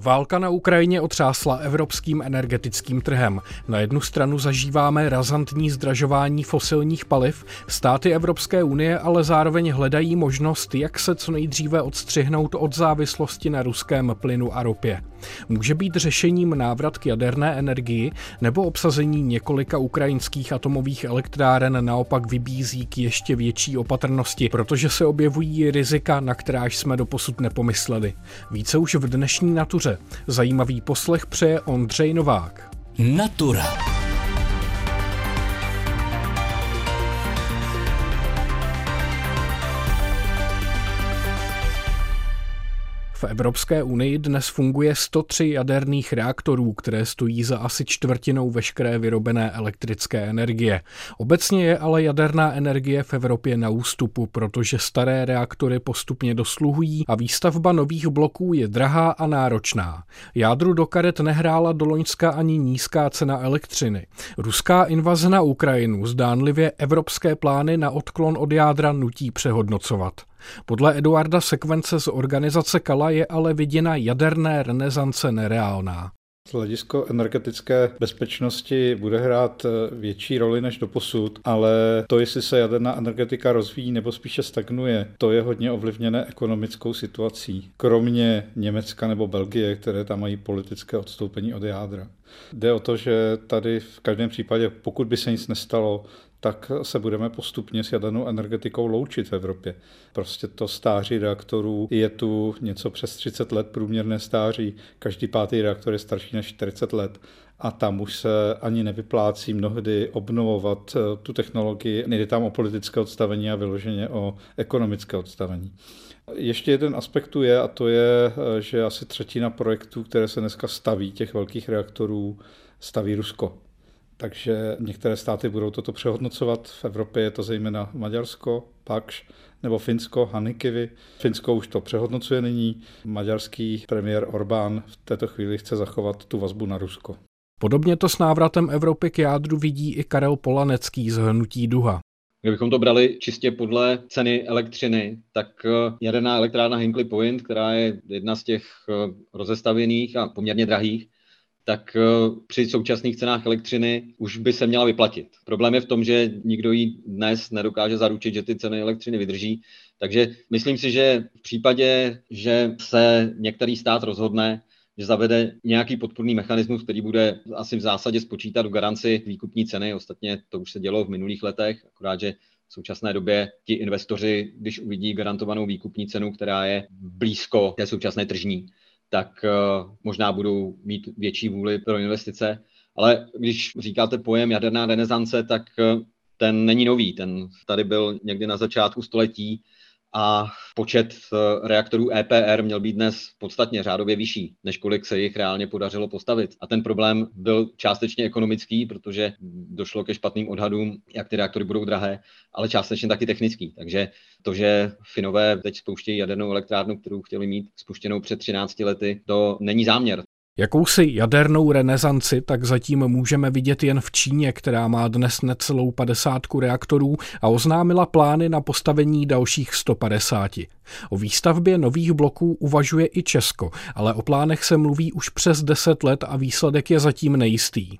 Válka na Ukrajině otřásla evropským energetickým trhem. Na jednu stranu zažíváme razantní zdražování fosilních paliv, státy Evropské unie ale zároveň hledají možnost, jak se co nejdříve odstřihnout od závislosti na ruském plynu a ropě. Může být řešením návrat k jaderné energii nebo obsazení několika ukrajinských atomových elektráren naopak vybízí k ještě větší opatrnosti, protože se objevují rizika, na kteráž jsme doposud nepomysleli. Více už v dnešní Natuře. Zajímavý poslech přeje Ondřej Novák. Natura. V Evropské unii dnes funguje 103 jaderných reaktorů, které stojí za asi čtvrtinou veškeré vyrobené elektrické energie. Obecně je ale jaderná energie v Evropě na ústupu, protože staré reaktory postupně dosluhují a výstavba nových bloků je drahá a náročná. Jádru do karet nehrála do Loňska ani nízká cena elektřiny. Ruská invaze na Ukrajinu zdánlivě evropské plány na odklon od jádra nutí přehodnocovat. Podle Eduarda Sekvence z organizace Kala je ale viděna jaderné renesance nereálná. Z hledisko energetické bezpečnosti bude hrát eh, větší roli než do posud, ale to, jestli se jaderná energetika rozvíjí nebo spíše stagnuje, to je hodně ovlivněné ekonomickou situací. Kromě Německa nebo Belgie, které tam mají politické odstoupení od jádra. Jde o to, že tady v každém případě, pokud by se nic nestalo, tak se budeme postupně s jadernou energetikou loučit v Evropě. Prostě to stáří reaktorů je tu něco přes 30 let průměrné stáří. Každý pátý reaktor je starší než 40 let a tam už se ani nevyplácí mnohdy obnovovat eh, tu technologii. Nejde tam o politické odstavení a vyloženě o ekonomické odstavení. Ještě jeden aspekt je a to je, eh, že asi třetina projektů, které se dneska staví, těch velkých reaktorů, staví Rusko. Takže některé státy budou toto přehodnocovat. V Evropě je to zejména Maďarsko, Pakš nebo Finsko, Hanikivy. Finsko už to přehodnocuje nyní. Maďarský premiér Orbán v této chvíli chce zachovat tu vazbu na Rusko. Podobně to s návratem Evropy k jádru vidí i Karel Polanecký z Hnutí Duha. Kdybychom to brali čistě podle ceny elektřiny, tak eh, jaderná elektrárna Hinkley Point, která je jedna z těch eh, rozestavěných a poměrně drahých, tak eh, při současných cenách elektřiny už by se měla vyplatit. Problém je v tom, že nikdo ji dnes nedokáže zaručit, že ty ceny elektřiny vydrží. Takže myslím si, že v případě, že se některý stát rozhodne, že zavede nějaký podporný mechanismus, který bude asi v zásadě spočítat do garanci výkupní ceny. Ostatně to už se dělo v minulých letech, akorát, že v současné době ti investoři, když uvidí garantovanou výkupní cenu, která je blízko té současné tržní, tak eh, možná budou mít větší vůli pro investice. Ale když říkáte pojem jaderná renesance, tak eh, ten není nový. Ten tady byl někdy na začátku století a počet eh, reaktorů EPR měl být dnes podstatně řádově vyšší, než kolik se jich reálně podařilo postavit. A ten problém byl částečně ekonomický, protože došlo ke špatným odhadům, jak ty reaktory budou drahé, ale částečně taky technický. Takže to, že Finové teď spouštějí jadernou elektrárnu, kterou chtěli mít spuštěnou před 13 lety, to není záměr. Jakousi jadernou renesanci tak zatím můžeme vidět jen v Číně, která má dnes necelou padesátku reaktorů a oznámila plány na postavení dalších 150. O výstavbě nových bloků uvažuje i Česko, ale o plánech se mluví už přes 10 let a výsledek je zatím nejistý.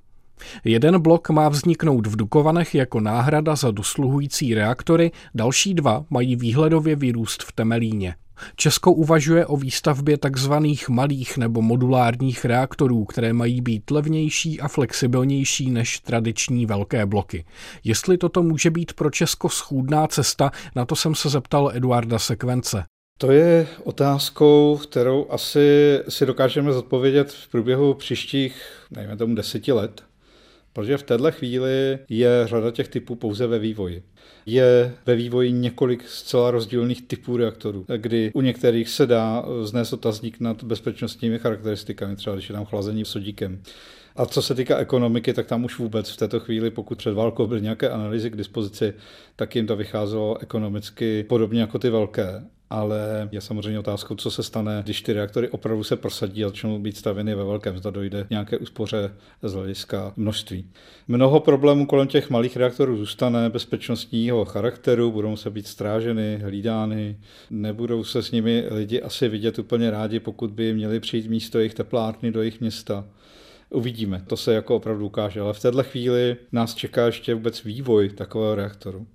Jeden blok má vzniknout v Dukovanech jako náhrada za dosluhující reaktory, další dva mají výhledově vyrůst v Temelíně. Česko uvažuje o výstavbě takzvaných malých nebo modulárních reaktorů, které mají být levnější a flexibilnější než tradiční velké bloky. Jestli toto může být pro Česko schůdná cesta, na to jsem se zeptal Eduarda Sekvence. To je otázkou, kterou asi si dokážeme zodpovědět v průběhu příštích, nejme tomu, deseti let. Protože v této chvíli je řada těch typů pouze ve vývoji. Je ve vývoji několik zcela rozdílných typů reaktorů, kdy u některých se dá znést otazník nad bezpečnostními charakteristikami, třeba když je tam chlazení sodíkem. A co se týká ekonomiky, tak tam už vůbec v této chvíli, pokud před válkou byly nějaké analýzy k dispozici, tak jim to vycházelo ekonomicky podobně jako ty velké. Ale je samozřejmě otázkou, co se stane, když ty reaktory opravdu se prosadí a začnou být stavěny ve velkém, zda dojde nějaké úspoře z hlediska množství. Mnoho problémů kolem těch malých reaktorů zůstane bezpečnostního charakteru, budou se být stráženy, hlídány, nebudou se s nimi lidi asi vidět úplně rádi, pokud by měli přijít místo jejich teplárny do jejich města. Uvidíme, to se jako opravdu ukáže, ale v této chvíli nás čeká ještě vůbec vývoj takového reaktoru.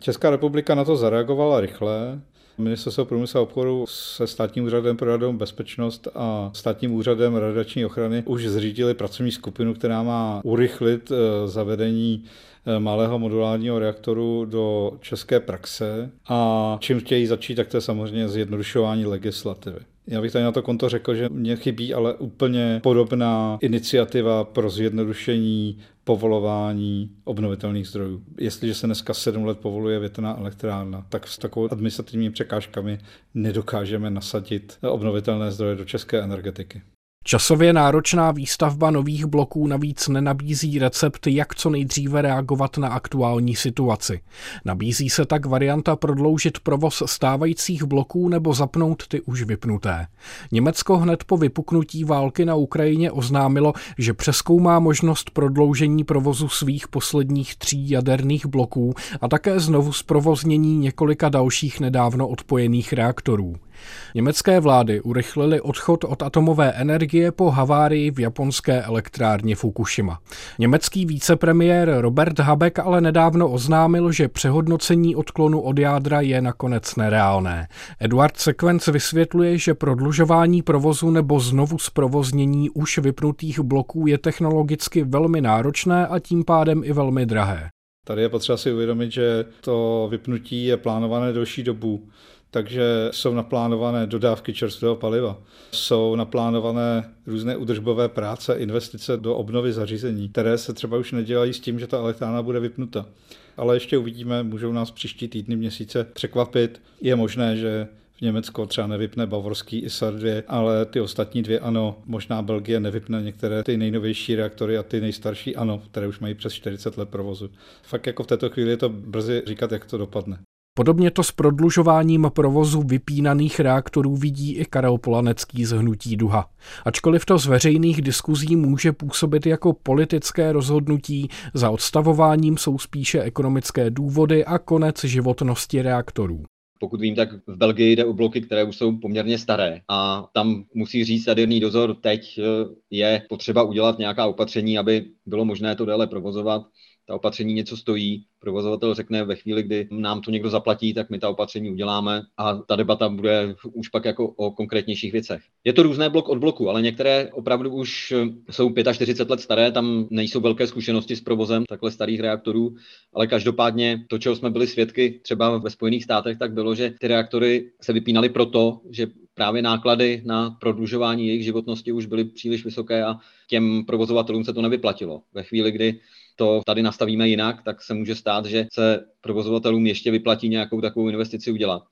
Česká republika na to zareagovala rychle. Ministerstvo průmyslu a obchodu se státním úřadem pro radovou bezpečnost a státním úřadem radiační ochrany už zřídili pracovní skupinu, která má urychlit eh, zavedení eh, malého modulárního reaktoru do české praxe a čím chtějí začít, tak to je samozřejmě zjednodušování legislativy. Já bych tady na to konto řekl, že mě chybí ale úplně podobná iniciativa pro zjednodušení povolování obnovitelných zdrojů. Jestliže se dneska sedm let povoluje větrná elektrárna, tak s takovou administrativními překážkami nedokážeme nasadit obnovitelné zdroje do české energetiky. Časově náročná výstavba nových bloků navíc nenabízí recept, jak co nejdříve reagovat na aktuální situaci. Nabízí se tak varianta prodloužit provoz stávajících bloků nebo zapnout ty už vypnuté. Německo hned po vypuknutí války na Ukrajině oznámilo, že přeskoumá možnost prodloužení provozu svých posledních tří jaderných bloků a také znovu zprovoznění několika dalších nedávno odpojených reaktorů. Německé vlády urychlily odchod od atomové energie po havárii v japonské elektrárně Fukushima. Německý vicepremiér Robert Habeck ale nedávno oznámil, že přehodnocení odklonu od jádra je nakonec nereálné. Eduard Sekvenc vysvětluje, že prodlužování provozu nebo znovu zprovoznění už vypnutých bloků je technologicky velmi náročné a tím pádem i velmi drahé. Tady je potřeba si uvědomit, že to vypnutí je plánované delší dobu takže jsou naplánované dodávky čerstvého paliva, jsou naplánované různé udržbové práce, investice do obnovy zařízení, které se třeba už nedělají s tím, že ta elektrárna bude vypnuta. Ale ještě uvidíme, můžou nás příští týdny, měsíce překvapit. Je možné, že v Německu třeba nevypne bavorský ISAR 2, ale ty ostatní dvě ano, možná Belgie nevypne některé ty nejnovější reaktory a ty nejstarší ano, které už mají přes 40 let provozu. Fakt jako v této chvíli je to brzy říkat, jak to dopadne. Podobně to s prodlužováním provozu vypínaných reaktorů vidí i Karel Polanecký z Hnutí Duha. Ačkoliv to z veřejných diskuzí může působit jako politické rozhodnutí, za odstavováním jsou spíše ekonomické důvody a konec životnosti reaktorů. Pokud vím, tak v Belgii jde o bloky, které už jsou poměrně staré a tam musí říct jaderný dozor, teď eh, je potřeba udělat nějaká opatření, aby bylo možné to déle provozovat ta opatření něco stojí, provozovatel řekne ve chvíli, kdy nám to někdo zaplatí, tak my ta opatření uděláme a ta debata bude už pak jako o konkrétnějších věcech. Je to různé blok od bloku, ale některé opravdu už jsou 45 let staré, tam nejsou velké zkušenosti s provozem takhle starých reaktorů, ale každopádně to, čeho jsme byli svědky třeba ve Spojených státech, tak bylo, že ty reaktory se vypínaly proto, že právě náklady na prodlužování jejich životnosti už byly příliš vysoké a těm provozovatelům se to nevyplatilo. Ve chvíli, kdy to tady nastavíme jinak, tak se může stát, že se provozovatelům ještě vyplatí nějakou takovou investici udělat.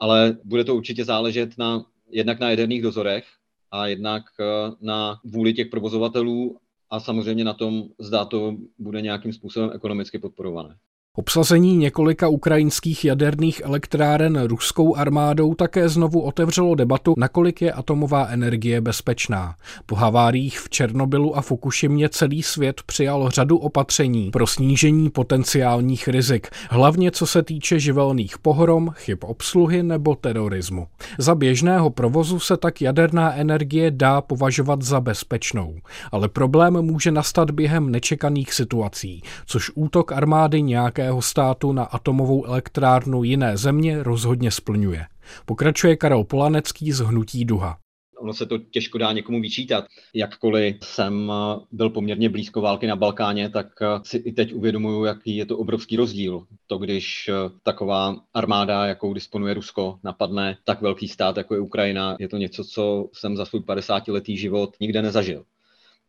Ale bude to určitě záležet na, jednak na jaderných dozorech a jednak eh, na vůli těch provozovatelů a samozřejmě na tom, zda to bude nějakým způsobem ekonomicky podporované. Obsazení několika ukrajinských jaderných elektráren ruskou armádou také znovu otevřelo debatu, nakolik je atomová energie bezpečná. Po haváriích v Černobylu a Fukušimě celý svět přijal řadu opatření pro snížení potenciálních rizik, hlavně co se týče živelných pohrom, chyb obsluhy nebo terorismu. Za běžného provozu se tak jaderná energie dá považovat za bezpečnou, ale problém může nastat během nečekaných situací, což útok armády nějaké členského státu na atomovou elektrárnu jiné země rozhodně splňuje. Pokračuje Karel Polanecký z Hnutí Duha. Ono se to těžko dá někomu vyčítat. Jakkoliv jsem byl poměrně blízko války na Balkáně, tak si i teď uvědomuju, jaký je to obrovský rozdíl. To, když taková armáda, jakou disponuje Rusko, napadne tak velký stát, jako je Ukrajina, je to něco, co jsem za svůj 50-letý život nikde nezažil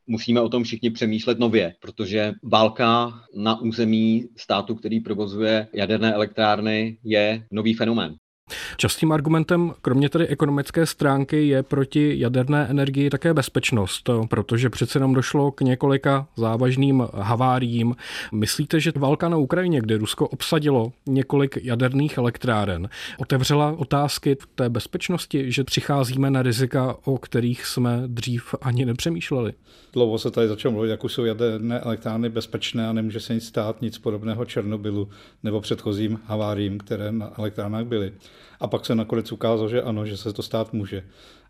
musíme o tom všichni přemýšlet nově, protože válka na území státu, který provozuje jaderné elektrárny, je nový fenomén. Častým argumentem, kromě tedy ekonomické stránky, je proti jaderné energii také bezpečnost, protože přece jenom došlo k několika závažným haváriím. Myslíte, že válka na Ukrajině, kde Rusko obsadilo několik jaderných elektráren, otevřela otázky té bezpečnosti, že přicházíme na rizika, o kterých jsme dřív ani nepřemýšleli? Dlouho se tady začalo mluvit, jak jsou jaderné elektrárny bezpečné a nemůže se nic stát, nic podobného Černobylu nebo předchozím haváriím, které na elektrárnách byly. A pak se nakonec ukázalo, že ano, že se to stát může.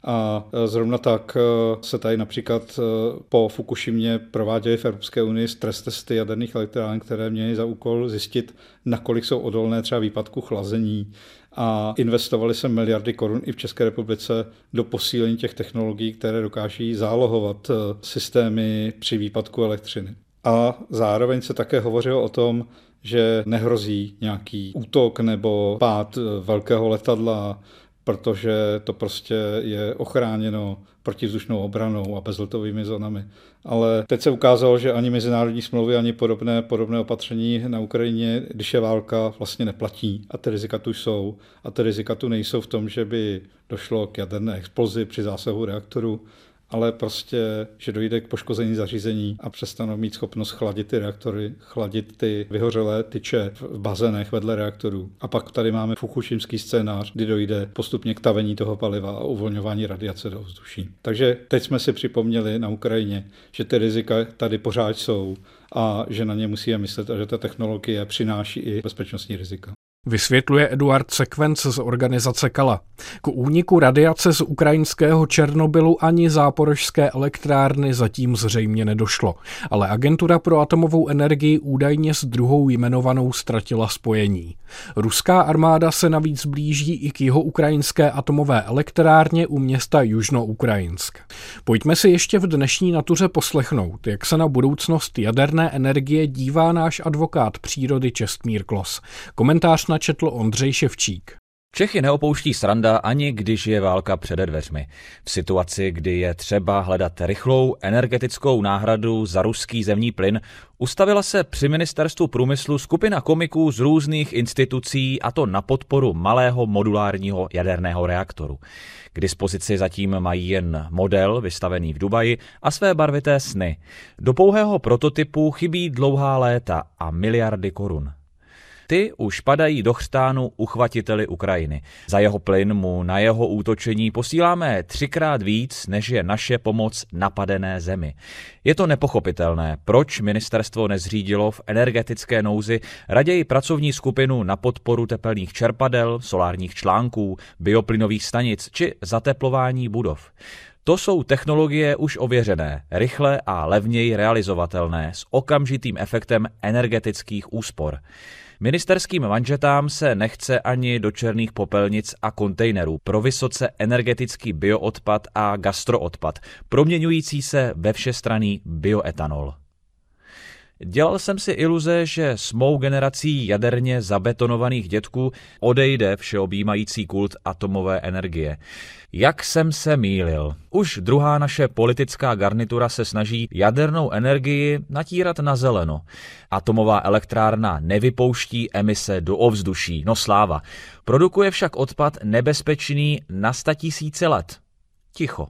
A zrovna tak e, se tady například e, po Fukushimě prováděly v Evropské unii stres testy jaderných elektráren, které měly za úkol zjistit, nakolik jsou odolné třeba výpadku chlazení. A investovali se miliardy korun i v České republice do posílení těch technologií, které dokáží zálohovat e, systémy při výpadku elektřiny. A zároveň se také hovořilo o tom, že nehrozí nějaký útok nebo pád velkého letadla, protože to prostě je ochráněno protivzdušnou obranou a bezletovými zónami. Ale teď se ukázalo, že ani mezinárodní smlouvy, ani podobné, podobné opatření na Ukrajině, když je válka, vlastně neplatí. A ty rizika tu jsou. A ty rizika tu nejsou v tom, že by došlo k jaderné explozi při zásahu reaktoru, ale prostě, že dojde k poškození zařízení a přestanou mít schopnost chladit ty reaktory, chladit ty vyhořelé tyče v bazénech vedle reaktorů. A pak tady máme fukušimský scénář, kdy dojde postupně k tavení toho paliva a uvolňování radiace do ovzduší. Takže teď jsme si připomněli na Ukrajině, že ty rizika tady pořád jsou a že na ně musíme myslet a že ta technologie přináší i bezpečnostní rizika. Vysvětluje Eduard Sekvenc z organizace Kala. K úniku radiace z ukrajinského Černobylu ani záporožské elektrárny zatím zřejmě nedošlo, ale agentura pro atomovou energii údajně s druhou jmenovanou ztratila spojení. Ruská armáda se navíc blíží i k jeho ukrajinské atomové elektrárně u města Južnoukrajinsk. Pojďme si ještě v dnešní natuře poslechnout, jak se na budoucnost jaderné energie dívá náš advokát přírody Čestmír Klos. Komentář načetl Ondřej Ševčík. Čechy neopouští sranda ani když je válka před dveřmi. V situaci, kdy je třeba hledat rychlou energetickou náhradu za ruský zemní plyn, ustavila se při ministerstvu průmyslu skupina komiků z různých institucí a to na podporu malého modulárního jaderného reaktoru. K dispozici zatím mají jen model vystavený v Dubaji a své barvité sny. Do pouhého prototypu chybí dlouhá léta a miliardy korun. Ty už padají do chřtánu uchvatiteli Ukrajiny. Za jeho plyn mu na jeho útočení posíláme třikrát víc, než je naše pomoc napadené zemi. Je to nepochopitelné, proč ministerstvo nezřídilo v energetické nouzi raději pracovní skupinu na podporu tepelných čerpadel, solárních článků, bioplynových stanic či zateplování budov. To jsou technologie už ověřené, rychle a levněji realizovatelné s okamžitým efektem energetických úspor. Ministerským manžetám se nechce ani do černých popelnic a kontejnerů pro vysoce energetický bioodpad a gastroodpad, proměňující se ve všestraný bioetanol. Dělal jsem si iluze, že s mou generací jaderně zabetonovaných dětků odejde všeobjímající kult atomové energie. Jak jsem se mýlil. Už druhá naše politická garnitura se snaží jadernou energii natírat na zeleno. Atomová elektrárna nevypouští emise do ovzduší, no sláva. Produkuje však odpad nebezpečný na tisíce let. Ticho.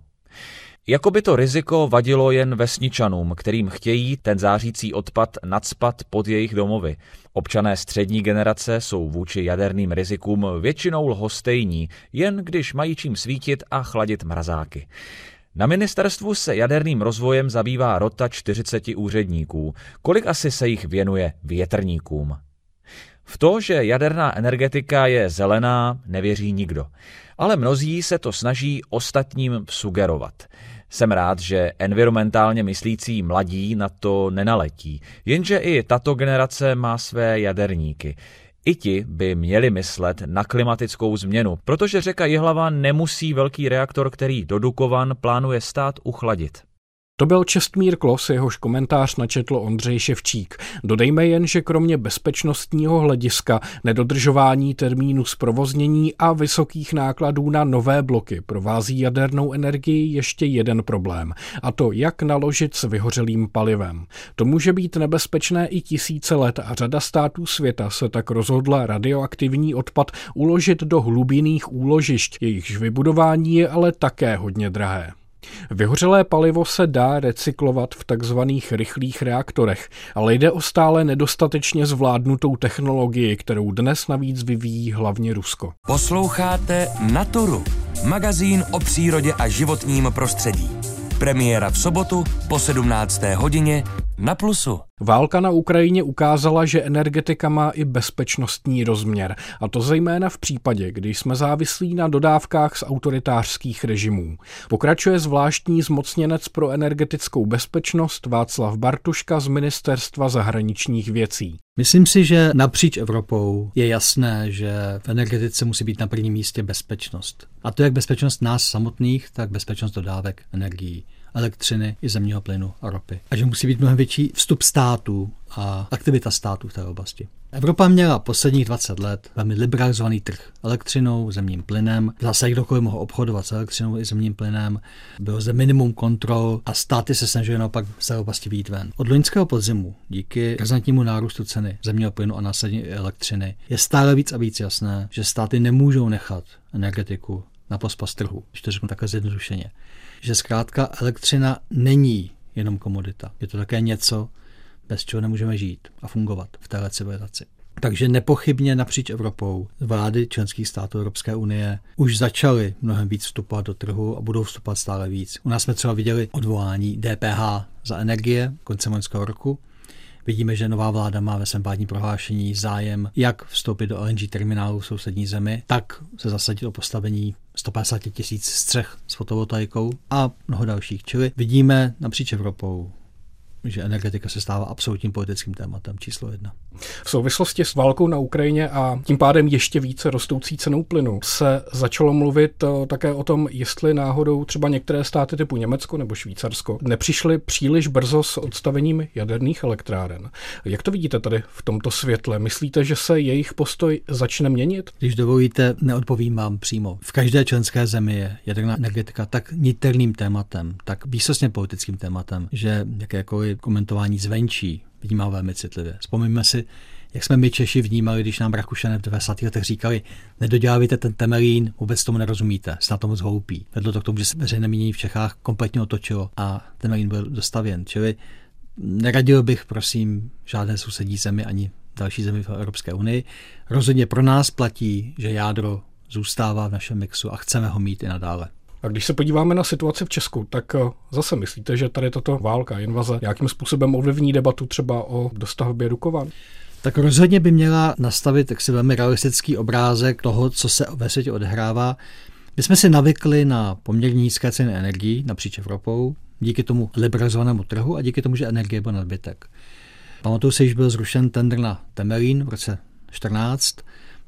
Jako by to riziko vadilo jen vesničanům, kterým chtějí ten zářící odpad nadspat pod jejich domovy. Občané střední generace jsou vůči jaderným rizikům většinou lhostejní, jen když mají čím svítit a chladit mrazáky. Na ministerstvu se jaderným rozvojem zabývá rota 40 úředníků. Kolik asi se jich věnuje větrníkům? V to, že jaderná energetika je zelená, nevěří nikdo. Ale mnozí se to snaží ostatním sugerovat. Jsem rád, že environmentálně myslící mladí na to nenaletí, jenže i tato generace má své jaderníky. I ti by měli myslet na klimatickou změnu, protože řeka Jihlava nemusí velký reaktor, který do Dukovan plánuje stát uchladit. To byl Čestmír Klos, jehož komentář načetl Ondřej Ševčík. Dodejme jen, že kromě bezpečnostního hlediska, nedodržování termínu zprovoznění a vysokých nákladů na nové bloky provází jadernou energii ještě jeden problém, a to jak naložit s vyhořelým palivem. To může být nebezpečné i tisíce let a řada států světa se tak rozhodla radioaktivní odpad uložit do hlubinných úložišť, jejichž vybudování je ale také hodně drahé. Vyhořelé palivo se dá recyklovat v takzvaných rychlých reaktorech, ale jde o stále nedostatečně zvládnutou technologii, kterou dnes navíc vyvíjí hlavně Rusko. Posloucháte Naturu, magazín o přírodě a životním prostředí. Premiéra v sobotu po 17. hodině na Plusu. Válka na Ukrajině ukázala, že energetika má i bezpečnostní rozměr, a to zejména v případě, kdy jsme závislí na dodávkách z autoritářských režimů. Pokračuje zvláštní zmocněnec pro energetickou bezpečnost Václav Bartuška z Ministerstva zahraničních věcí. Myslím si, že napříč Evropou je jasné, že v energetice musí být na prvním místě bezpečnost. A to jak bezpečnost nás samotných, tak bezpečnost dodávek energií elektřiny i zemního plynu a ropy. A že musí být mnohem větší vstup států a aktivita států v té oblasti. Evropa měla posledních 20 let velmi liberalizovaný trh elektřinou, zemním plynem. Zase kdokoliv mohl obchodovat s elektřinou i zemním plynem. Bylo zde minimum kontrol a státy se snažily naopak z té oblasti výjít ven. Od loňského podzimu, díky razantnímu nárůstu ceny zemního plynu a následně i elektřiny, je stále víc a víc jasné, že státy nemůžou nechat energetiku na pospas trhu, když to řeknu takhle zjednodušeně že zkrátka elektřina není jenom komodita. Je to také něco, bez čeho nemůžeme žít a fungovat v téhle civilizaci. Takže nepochybně napříč Evropou vlády členských států Evropské unie už začaly mnohem víc vstupovat do trhu a budou vstupovat stále víc. U nás jsme třeba viděli odvolání DPH za energie koncem loňského roku. Vidíme, že nová vláda má ve svém vládní prohlášení zájem, jak vstoupit do LNG terminálu v sousední zemi, tak se zasadit o postavení 150 tisíc střech s fotovoltaikou a mnoho dalších. Čili vidíme napříč Evropou že energetika se stává absolutním politickým tématem číslo jedna. V souvislosti s válkou na Ukrajině a tím pádem ještě více rostoucí cenou plynu se začalo mluvit eh, také o tom, jestli náhodou třeba některé státy typu Německo nebo Švýcarsko nepřišly příliš brzo s odstavením jaderných elektráren. Jak to vidíte tady v tomto světle? Myslíte, že se jejich postoj začne měnit? Když dovolíte, neodpovím vám přímo. V každé členské zemi je jaderná energetika tak niterným tématem, tak výsostně politickým tématem, že jakékoliv komentování zvenčí vnímá velmi citlivě. Vzpomeňme si, jak jsme my Češi vnímali, když nám Rakušané v 90. letech říkali, nedodělávajte ten temelín, vůbec tomu nerozumíte, jste na to moc hloupí. Vedlo to k tomu, že se veřejné mínění v Čechách kompletně otočilo a temelín byl dostavěn. Čili neradil bych, prosím, žádné sousední zemi ani další zemi v Evropské unii. Rozhodně pro nás platí, že jádro zůstává v našem mixu a chceme ho mít i nadále. A když se podíváme na situaci v Česku, tak eh, zase myslíte, že tady tato válka, invaze nějakým způsobem ovlivní debatu třeba o dostavbě Dukovan? Tak rozhodně by měla nastavit taksi velmi realistický obrázek toho, co se ve světě odehrává. My jsme si navykli na poměrně nízké ceny energií napříč Evropou, díky tomu liberalizovanému trhu a díky tomu, že energie byl nadbytek. Pamatuju si, že byl zrušen tender na Temelín v roce 14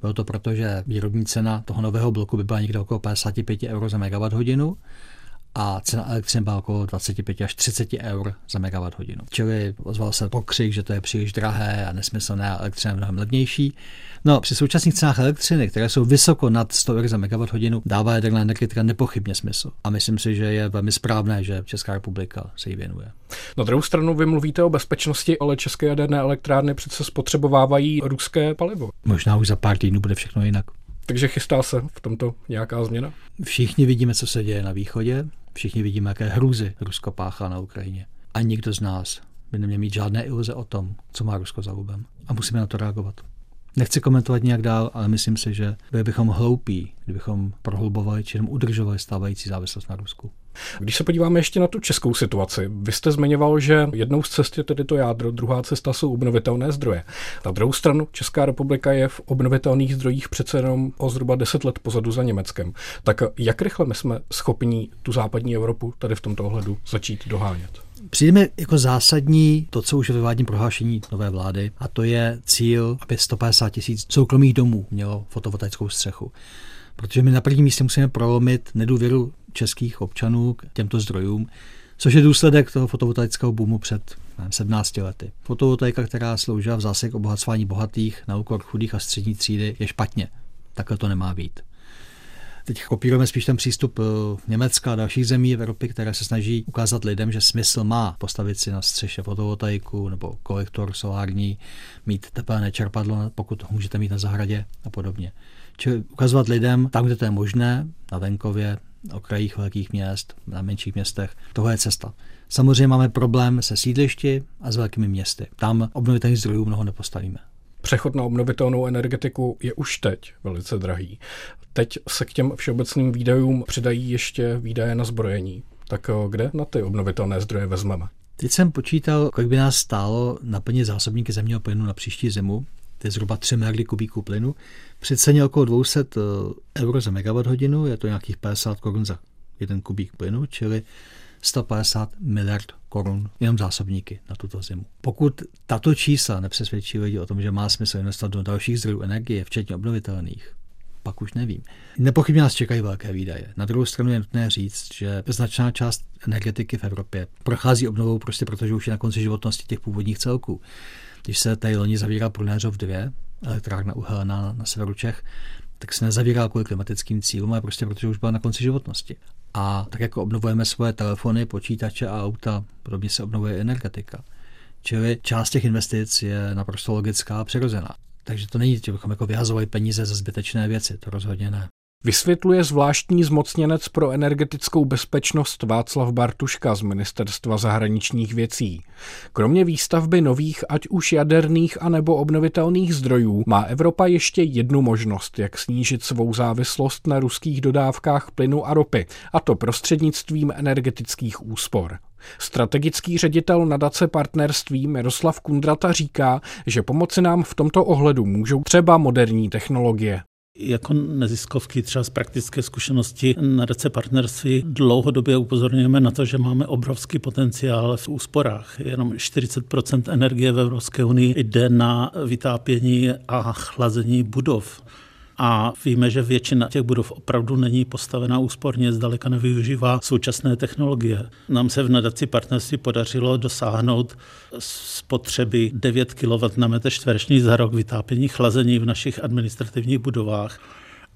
bylo to proto, že výrobní cena toho nového bloku by byla někde okolo 55 euro za megawatt hodinu a cena elektřiny byla okolo 25 až 30 eur za megawatt hodinu. Čili ozval se pokřik, že to je příliš drahé a nesmyslné a elektřina je mnohem levnější. No, při současných cenách elektřiny, které jsou vysoko nad 100 eur za megawatt hodinu, dává jaderná energetika nepochybně smysl. A myslím si, že je velmi správné, že Česká republika se jí věnuje. Na druhou stranu vy mluvíte o bezpečnosti, ale české jaderné elektrárny přece spotřebovávají ruské palivo. Možná už za pár týdnů bude všechno jinak. Takže chystá se v tomto nějaká změna? Všichni vidíme, co se děje na východě, všichni vidíme, jaké hruzy Rusko páchá na Ukrajině. A nikdo z nás by neměl mít žádné iluze o tom, co má Rusko za lubem. A musíme na to reagovat. Nechci komentovat nějak dál, ale myslím si, že bychom hloupí, kdybychom prohlubovali či jenom udržovali stávající závislost na Rusku. Když se podíváme ještě na tu českou situaci, vy jste zmiňoval, že jednou z cest je tedy to jádro, druhá cesta jsou obnovitelné zdroje. Na druhou stranu Česká republika je v obnovitelných zdrojích přece jenom o zhruba 10 let pozadu za Německem. Tak jak rychle my jsme schopni tu západní Evropu tady v tomto ohledu začít dohánět? Přijde jako zásadní to, co už je ve prohlášení nové vlády, a to je cíl, aby 150 tisíc soukromých domů mělo fotovoltaickou střechu. Protože my na prvním místě musíme prolomit nedůvěru českých občanů k těmto zdrojům což je důsledek toho fotovoltaického boomu před nevím, 17 lety. Fotovoltaika, která sloužila v zásek obohacování bohatých na úkor chudých a střední třídy, je špatně. Takhle to nemá být. Teď kopírujeme spíš ten přístup eh, Německa a dalších zemí v Evropě, které se snaží ukázat lidem, že smysl má postavit si na střeše fotovoltaiku nebo kolektor solární, mít tepelné čerpadlo, pokud ho můžete mít na zahradě a podobně. Čili ukazovat lidem tam, kde to je možné, na venkově, okrajích velkých měst, na menších městech, tohle je cesta. Samozřejmě máme problém se sídlišti a s velkými městy. Tam obnovitelných zdrojů mnoho nepostavíme. Přechod na obnovitelnou energetiku je už teď velice drahý. Teď se k těm všeobecným výdajům přidají ještě výdaje na zbrojení. Tak eh, kde na ty obnovitelné zdroje vezmeme? Teď jsem počítal, kolik by nás stálo naplnit zásobníky zemního plynu na příští zimu. To je zhruba 3 miliardy kubíků plynu. Při ceně okolo 200 eh, euro za megawatt hodinu je to nějakých 50 korun za jeden kubík plynu, čili 150 miliard korun jenom zásobníky na tuto zimu. Pokud tato čísla nepřesvědčí lidi o tom, že má smysl investovat do dalších zdrojů energie, včetně obnovitelných, pak už nevím. Nepochybně nás čekají velké výdaje. Na druhou stranu je nutné říct, že značná část energetiky v Evropě prochází obnovou prostě protože už je na konci životnosti těch původních celků. Když se tady loni zavíral Prunéřov 2, elektrárna uhelná na severu Čech, tak se nezavíral kvůli klimatickým cílům, ale prostě protože už byla na konci životnosti. A tak jako obnovujeme svoje telefony, počítače a auta, podobně se obnovuje energetika. Čili část těch investic je naprosto logická a přirozená. Takže to není, že bychom jako vyhazovali peníze za zbytečné věci, to rozhodně ne. Vysvětluje zvláštní zmocněnec pro energetickou bezpečnost Václav Bartuška z Ministerstva zahraničních věcí. Kromě výstavby nových, ať už jaderných anebo obnovitelných zdrojů, má Evropa ještě jednu možnost, jak snížit svou závislost na ruských dodávkách plynu a ropy, a to prostřednictvím energetických úspor. Strategický ředitel nadace partnerství Miroslav Kundrata říká, že pomoci nám v tomto ohledu můžou třeba moderní technologie. Jako neziskovky třeba z praktické zkušenosti na DC partnerství dlouhodobě upozorňujeme na to, že máme obrovský potenciál v úsporách. Jenom 40% energie v Evropské unii jde na vytápění a chlazení budov. A víme, že většina těch budov opravdu není postavená úsporně, zdaleka nevyužívá současné technologie. Nám se v nadaci partnerství podařilo dosáhnout spotřeby 9 kW na metr čtvereční za rok vytápění chlazení v našich administrativních budovách.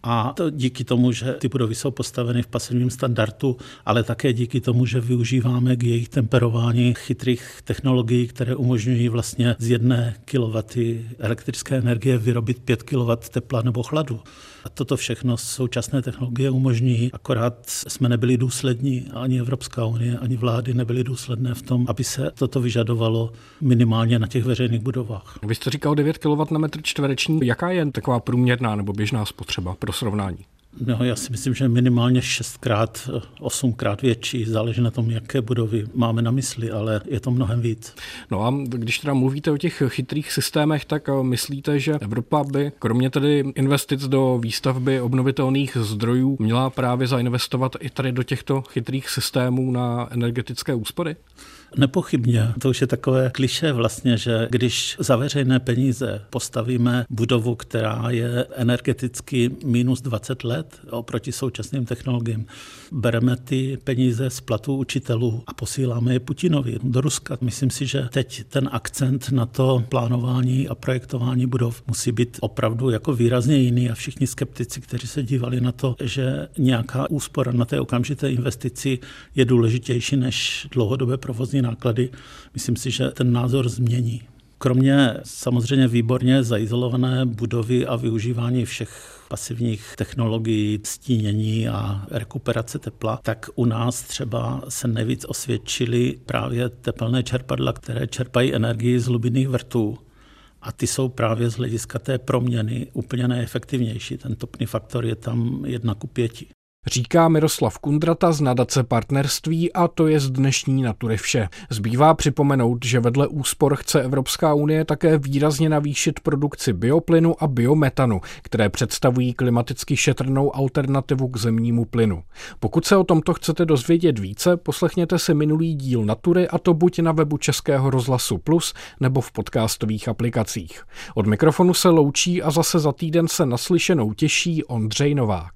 A to díky tomu, že ty budovy jsou postaveny v pasivním standardu, ale také díky tomu, že využíváme k jejich temperování chytrých technologií, které umožňují vlastně z jedné kW elektrické energie vyrobit 5 kW tepla nebo chladu. A toto všechno současné technologie umožní, akorát jsme nebyli důslední, ani Evropská unie, ani vlády nebyly důsledné v tom, aby se toto vyžadovalo minimálně na těch veřejných budovách. Vy jste říkal 9 kW na metr čtvereční. Jaká je taková průměrná nebo běžná spotřeba pro srovnání? No, já si myslím, že minimálně šestkrát, osmkrát větší, záleží na tom, jaké budovy máme na mysli, ale je to mnohem víc. No a když teda mluvíte o těch chytrých systémech, tak eh, myslíte, že Evropa by kromě tedy investic do výstavby obnovitelných zdrojů měla právě zainvestovat i tady do těchto chytrých systémů na energetické úspory? Nepochybně. To už je takové kliše vlastně, že když za veřejné peníze postavíme budovu, která je energeticky minus 20 let oproti současným technologiím, bereme ty peníze z platů učitelů a posíláme je Putinovi do Ruska. Myslím si, že teď ten akcent na to plánování a projektování budov musí být opravdu jako výrazně jiný a všichni skeptici, kteří se dívali na to, že nějaká úspora na té okamžité investici je důležitější než dlouhodobé provozní náklady, myslím si, že ten názor změní. Kromě samozřejmě výborně zaizolované budovy a využívání všech pasivních technologií stínění a rekuperace tepla, tak u nás třeba se nejvíc osvědčily právě tepelné čerpadla, které čerpají energii z hlubinných vrtů. A ty jsou právě z hlediska té proměny úplně nejefektivnější. Ten topný faktor je tam jedna ku pěti. Říká Miroslav Kundrata z nadace partnerství a to je z dnešní natury vše. Zbývá připomenout, že vedle úspor chce Evropská unie také výrazně navýšit produkci bioplynu a biometanu, které představují klimaticky šetrnou alternativu k zemnímu plynu. Pokud se o tomto chcete dozvědět více, poslechněte si minulý díl Natury a to buď na webu Českého rozhlasu Plus nebo v podcastových aplikacích. Od mikrofonu se loučí a zase za týden se naslyšenou těší Ondřej Novák.